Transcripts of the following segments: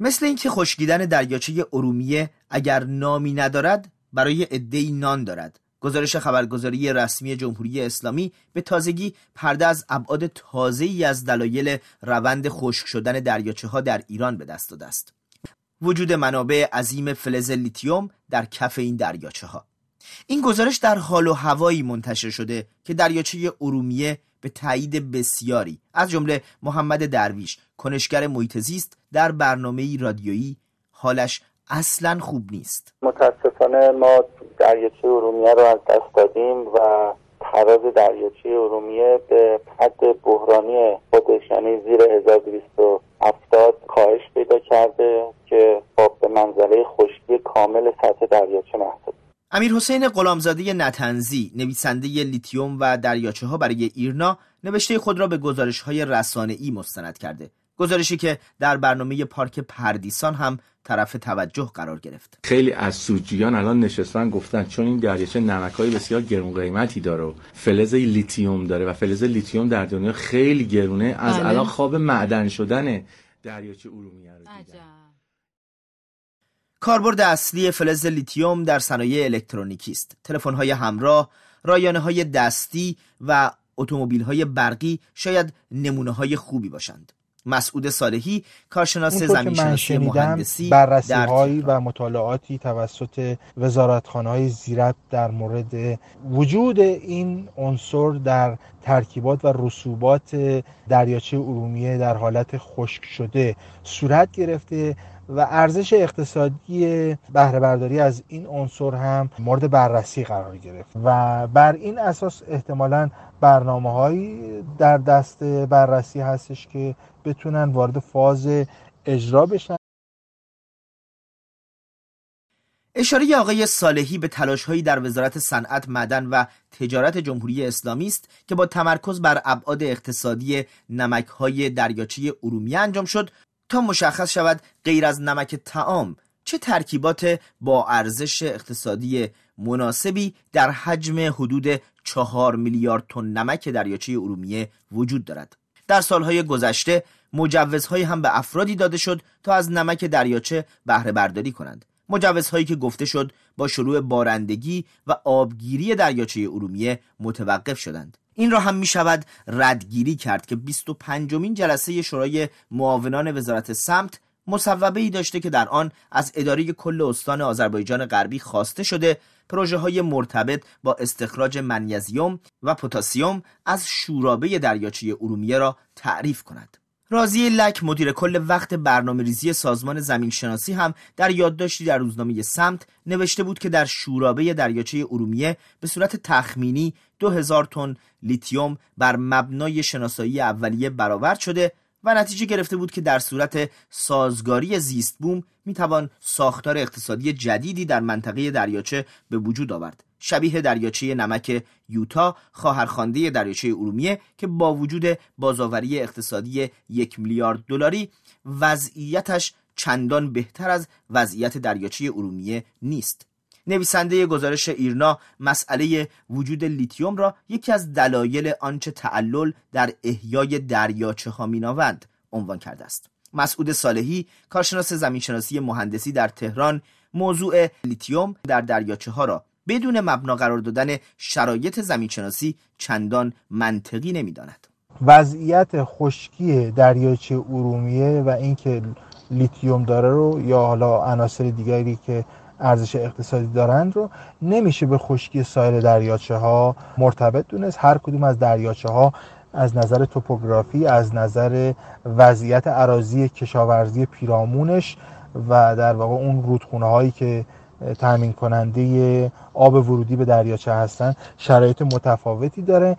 مثل اینکه خشکیدن دریاچه ارومیه اگر نامی ندارد برای عدهای نان دارد. گزارش خبرگزاری رسمی جمهوری اسلامی به تازگی پرده از ابعاد تازه‌ای از دلایل روند خشک شدن دریاچه ها در ایران به دست داده است. وجود منابع عظیم فلز لیتیوم در کف این دریاچه ها این گزارش در حال و هوایی منتشر شده که دریاچه ارومیه به تایید بسیاری. از جمله محمد درویش کنشگر محیط زیست در برنامه رادیویی حالش اصلا خوب نیست. متاسفانه ما دریاچه ارومیه رو از دست دادیم و تراز دریاچه ارومیه به حد بحرانی خودش یعنی زیر 1270 کاهش پیدا کرده که با به منزله خشکی کامل سطح دریاچه محسوب امیر حسین غلامزاده نتنزی نویسنده لیتیوم و دریاچه ها برای ایرنا نوشته خود را به گزارش های رسانه ای مستند کرده. گزارشی که در برنامه پارک پردیسان هم طرف توجه قرار گرفت. خیلی از سوجیان الان نشستن گفتن چون این دریاچه نمک های بسیار گرون قیمتی داره و فلز لیتیوم داره و فلز لیتیوم در دنیا خیلی گرونه از بله. الان خواب معدن شدن دریاچه ارومیه رو کاربرد اصلی فلز لیتیوم در صنایع الکترونیکی است. های همراه رایانه های دستی و اتومبیل های برقی شاید نمونه های خوبی باشند. مسعود صالحی کارشناس زمینشناسی مهندسی بررسی هایی و مطالعاتی توسط وزارتخانه های زیرت در مورد وجود این عنصر در ترکیبات و رسوبات دریاچه ارومیه در حالت خشک شده صورت گرفته و ارزش اقتصادی بهره برداری از این عنصر هم مورد بررسی قرار گرفت و بر این اساس احتمالا برنامه در دست بررسی هستش که بتونن وارد فاز اجرا بشن. اشاره آقای صالحی به تلاشهایی در وزارت صنعت معدن و تجارت جمهوری اسلامی است که با تمرکز بر ابعاد اقتصادی نمکهای دریاچه ارومیه انجام شد تا مشخص شود غیر از نمک تعام چه ترکیبات با ارزش اقتصادی مناسبی در حجم حدود چهار میلیارد تن نمک دریاچه ارومیه وجود دارد. در سالهای گذشته مجوزهایی هم به افرادی داده شد تا از نمک دریاچه بهره برداری کنند. مجوزهایی که گفته شد با شروع بارندگی و آبگیری دریاچه ارومیه متوقف شدند. این را هم می شود ردگیری کرد که 25 مین جلسه شورای معاونان وزارت سمت مصوبه ای داشته که در آن از اداره کل استان آذربایجان غربی خواسته شده پروژه های مرتبط با استخراج منیزیم و پتاسیم از شورابه دریاچه ارومیه را تعریف کند. رازی لک مدیر کل وقت برنامه ریزی سازمان زمین شناسی هم در یادداشتی در روزنامه سمت نوشته بود که در شورابه دریاچه ارومیه به صورت تخمینی 2000 تن لیتیوم بر مبنای شناسایی اولیه برآورد شده و نتیجه گرفته بود که در صورت سازگاری زیست بوم می‌توان ساختار اقتصادی جدیدی در منطقه دریاچه به وجود آورد. شبیه دریاچه نمک یوتا خواهرخوانده دریاچه ارومیه که با وجود بازآوری اقتصادی یک میلیارد دلاری وضعیتش چندان بهتر از وضعیت دریاچه ارومیه نیست. نویسنده گزارش ایرنا مسئله وجود لیتیوم را یکی از دلایل آنچه تعلل در احیای دریاچه ها می‌نامند عنوان کرده است. مسعود صالحی کارشناس زمینشناسی مهندسی در تهران موضوع لیتیوم در دریاچه ها را بدون مبنا قرار دادن شرایط زمینشناسی چندان منطقی نمی‌داند. وضعیت خشکی دریاچه ارومیه و اینکه لیتیوم داره رو یا حالا عناصر دیگری که ارزش اقتصادی دارند رو نمیشه به خشکی سایر دریاچه ها مرتبط دونست. هر کدوم از دریاچه ها از نظر توپوگرافی از نظر وضعیت عراضی کشاورزی پیرامونش و در واقع اون رودخونه هایی که تامین کننده آب ورودی به دریاچه هستن شرایط متفاوتی داره.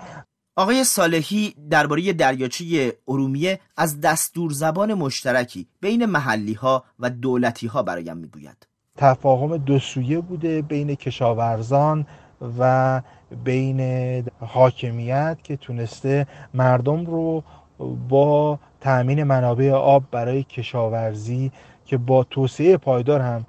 آقای صالحی درباره دریاچه ارومیه از دستور زبان مشترکی بین محلی ها و دولتی ها برایم می‌گوید. تفاهم دو سویه بوده بین کشاورزان و بین حاکمیت که تونسته مردم رو با تأمین منابع آب برای کشاورزی که با توسعه پایدار هم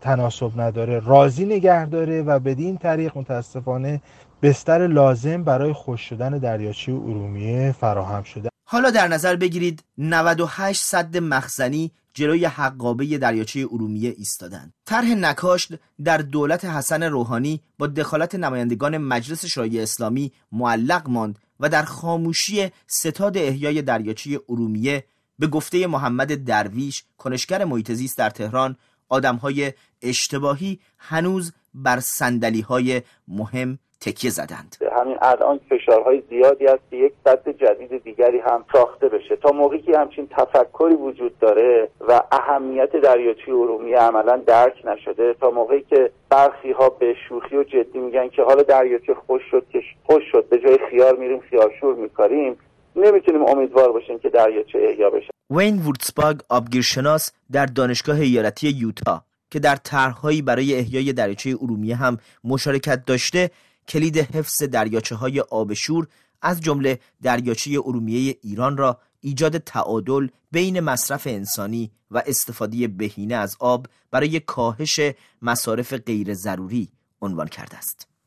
تناسب نداره راضی نگه داره و بدین طریق متاسفانه بستر لازم برای خوش شدن دریاچه ارومیه فراهم شده. حالا در نظر بگیرید 98 صد مخزنی جلوی حقابه دریاچه ارومیه ایستادند. طرح نکاشت در دولت حسن روحانی با دخالت نمایندگان مجلس شورای اسلامی معلق ماند و در خاموشی ستاد احیای دریاچه ارومیه به گفته محمد درویش کنشگر محیط در تهران آدمهای اشتباهی هنوز بر سندلی های مهم تکیه زدند. همین الان فشارهای زیادی است که یک سد جدید دیگری هم ساخته بشه. تا موقعی که همچین تفکری وجود داره و اهمیت دریاچه ارومیه عملا درک نشده تا موقعی که برخی ها به شوخی و جدی میگن که حالا دریاچه خوش شد که خوش شد به جای خیار میریم خیارشور میکاریم نمی‌تونیم امیدوار باشیم که دریاچه احیا بشه. وین وودسباگ آبگیرشناس در دانشگاه ایالتی یوتا. که در طرحهایی برای احیای دریاچه ارومیه هم مشارکت داشته کلید حفظ دریاچه های آبشور از جمله دریاچه ارومیه ایران را ایجاد تعادل بین مصرف انسانی و استفاده بهینه از آب برای کاهش مصارف غیر ضروری عنوان کرده است.